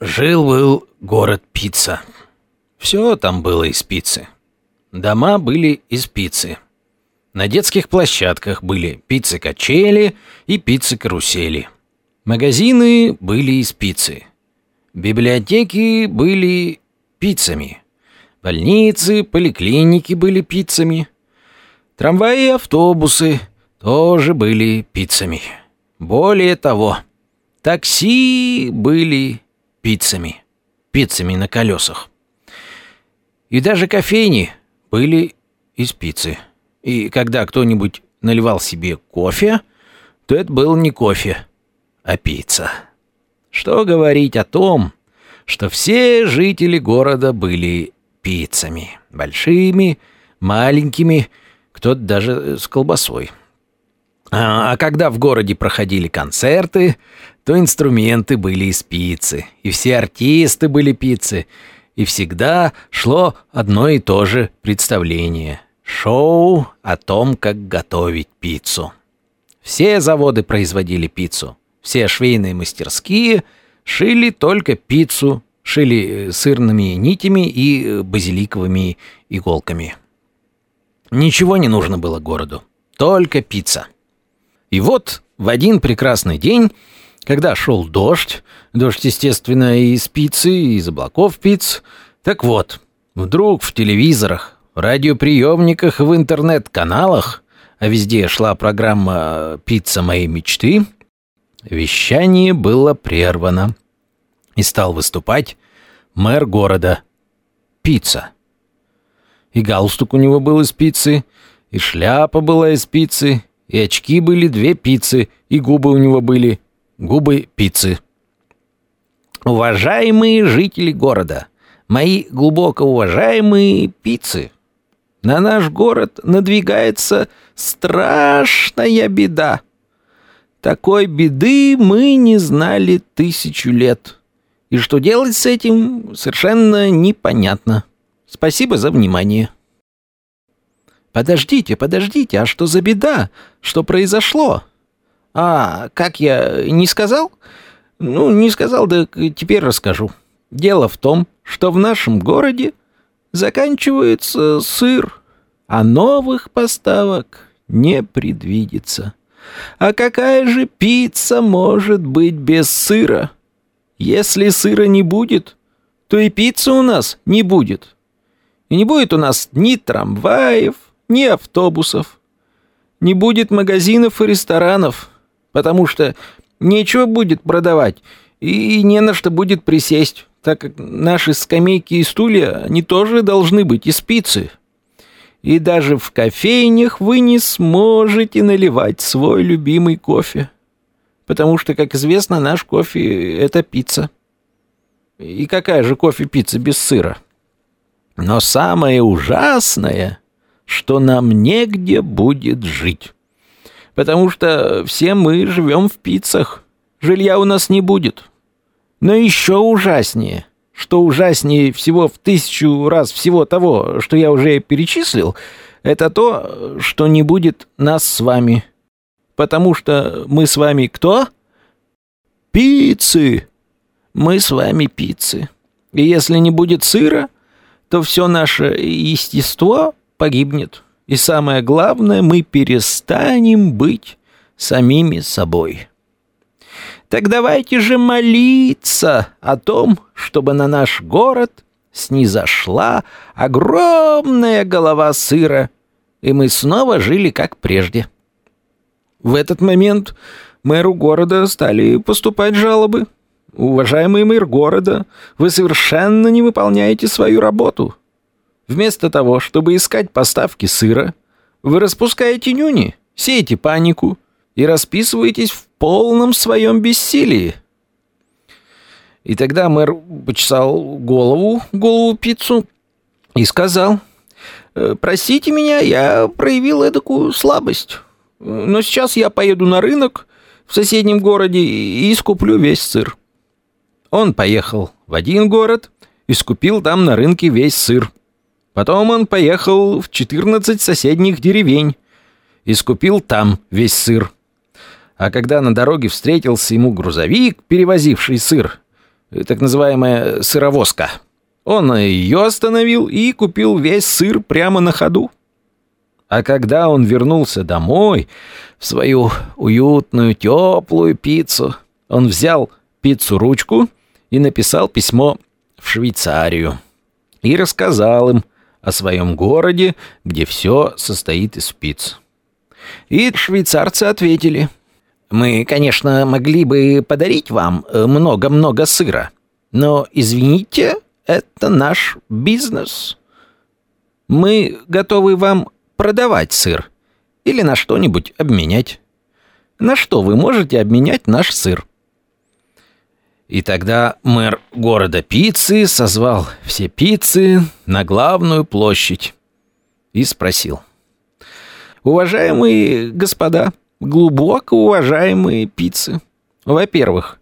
Жил-был город Пицца. Все там было из пиццы. Дома были из пиццы. На детских площадках были пиццы-качели и пиццы-карусели. Магазины были из пиццы. Библиотеки были пиццами. Больницы, поликлиники были пиццами. Трамваи и автобусы тоже были пиццами. Более того, такси были пиццами. Пиццами на колесах. И даже кофейни были из пиццы. И когда кто-нибудь наливал себе кофе, то это был не кофе, а пицца. Что говорить о том, что все жители города были пиццами. Большими, маленькими, кто-то даже с колбасой. А, а когда в городе проходили концерты, то инструменты были из пиццы, и все артисты были пиццы, и всегда шло одно и то же представление — шоу о том, как готовить пиццу. Все заводы производили пиццу, все швейные мастерские шили только пиццу, шили э, сырными нитями и э, базиликовыми иголками. Ничего не нужно было городу, только пицца. И вот в один прекрасный день когда шел дождь, дождь, естественно, и из пиццы, и из облаков пиц. Так вот, вдруг в телевизорах, радиоприемниках в интернет-каналах, а везде шла программа «Пицца моей мечты», вещание было прервано. И стал выступать мэр города. Пицца. И галстук у него был из пиццы, и шляпа была из пиццы, и очки были две пиццы, и губы у него были Губы пиццы. Уважаемые жители города, мои глубоко уважаемые пиццы, на наш город надвигается страшная беда. Такой беды мы не знали тысячу лет. И что делать с этим, совершенно непонятно. Спасибо за внимание. Подождите, подождите, а что за беда? Что произошло? А, как я не сказал? Ну, не сказал, да теперь расскажу. Дело в том, что в нашем городе заканчивается сыр, а новых поставок не предвидится. А какая же пицца может быть без сыра? Если сыра не будет, то и пиццы у нас не будет. И не будет у нас ни трамваев, ни автобусов. Не будет магазинов и ресторанов потому что нечего будет продавать и не на что будет присесть, так как наши скамейки и стулья, они тоже должны быть из пиццы. И даже в кофейнях вы не сможете наливать свой любимый кофе, потому что, как известно, наш кофе — это пицца. И какая же кофе-пицца без сыра? Но самое ужасное, что нам негде будет жить потому что все мы живем в пиццах. Жилья у нас не будет. Но еще ужаснее, что ужаснее всего в тысячу раз всего того, что я уже перечислил, это то, что не будет нас с вами. Потому что мы с вами кто? Пиццы! Мы с вами пиццы. И если не будет сыра, то все наше естество погибнет. И самое главное, мы перестанем быть самими собой. Так давайте же молиться о том, чтобы на наш город снизошла огромная голова сыра, и мы снова жили как прежде. В этот момент мэру города стали поступать жалобы. «Уважаемый мэр города, вы совершенно не выполняете свою работу. Вместо того, чтобы искать поставки сыра, вы распускаете нюни, сеете панику и расписываетесь в полном своем бессилии. И тогда мэр почесал голову, голову пиццу, и сказал, «Э, «Простите меня, я проявил эдакую слабость. Но сейчас я поеду на рынок в соседнем городе и искуплю весь сыр». Он поехал в один город и скупил там на рынке весь сыр. Потом он поехал в 14 соседних деревень и скупил там весь сыр. А когда на дороге встретился ему грузовик, перевозивший сыр, так называемая сыровозка. Он ее остановил и купил весь сыр прямо на ходу. А когда он вернулся домой, в свою уютную, теплую пиццу, он взял пиццу-ручку и написал письмо в Швейцарию. И рассказал им о своем городе, где все состоит из пиц. И швейцарцы ответили, «Мы, конечно, могли бы подарить вам много-много сыра, но, извините, это наш бизнес. Мы готовы вам продавать сыр или на что-нибудь обменять. На что вы можете обменять наш сыр? И тогда мэр города пиццы созвал все пиццы на главную площадь и спросил. «Уважаемые господа, глубоко уважаемые пиццы, во-первых,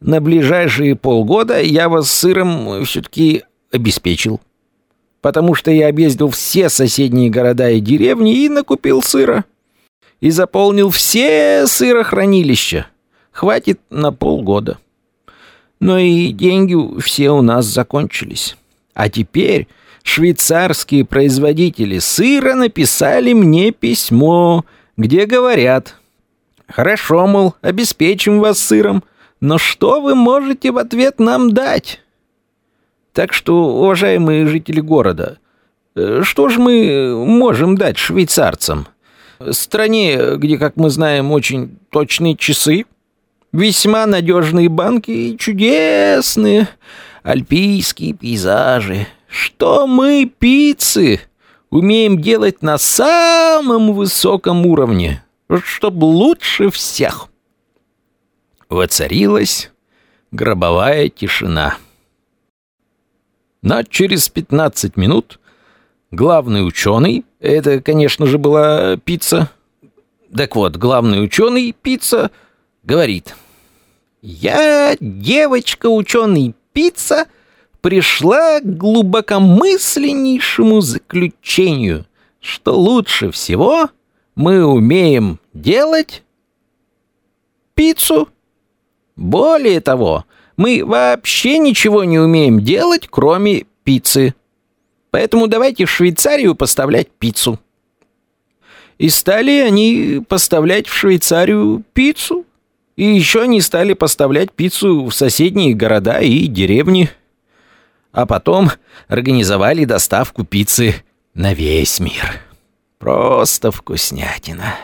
на ближайшие полгода я вас сыром все-таки обеспечил. Потому что я объездил все соседние города и деревни и накупил сыра. И заполнил все сырохранилища. Хватит на полгода. Но и деньги все у нас закончились. А теперь швейцарские производители сыра написали мне письмо, где говорят, «Хорошо, мол, обеспечим вас сыром, но что вы можете в ответ нам дать? Так что, уважаемые жители города, э, что же мы можем дать швейцарцам? Стране, где, как мы знаем, очень точные часы, весьма надежные банки и чудесные альпийские пейзажи. Что мы, пиццы, умеем делать на самом высоком уровне, чтобы лучше всех. Воцарилась гробовая тишина. Но через 15 минут главный ученый, это, конечно же, была пицца, так вот, главный ученый, пицца, говорит, «Я, девочка-ученый пицца, пришла к глубокомысленнейшему заключению, что лучше всего мы умеем делать пиццу». Более того, мы вообще ничего не умеем делать, кроме пиццы. Поэтому давайте в Швейцарию поставлять пиццу. И стали они поставлять в Швейцарию пиццу. И еще они стали поставлять пиццу в соседние города и деревни. А потом организовали доставку пиццы на весь мир. Просто вкуснятина.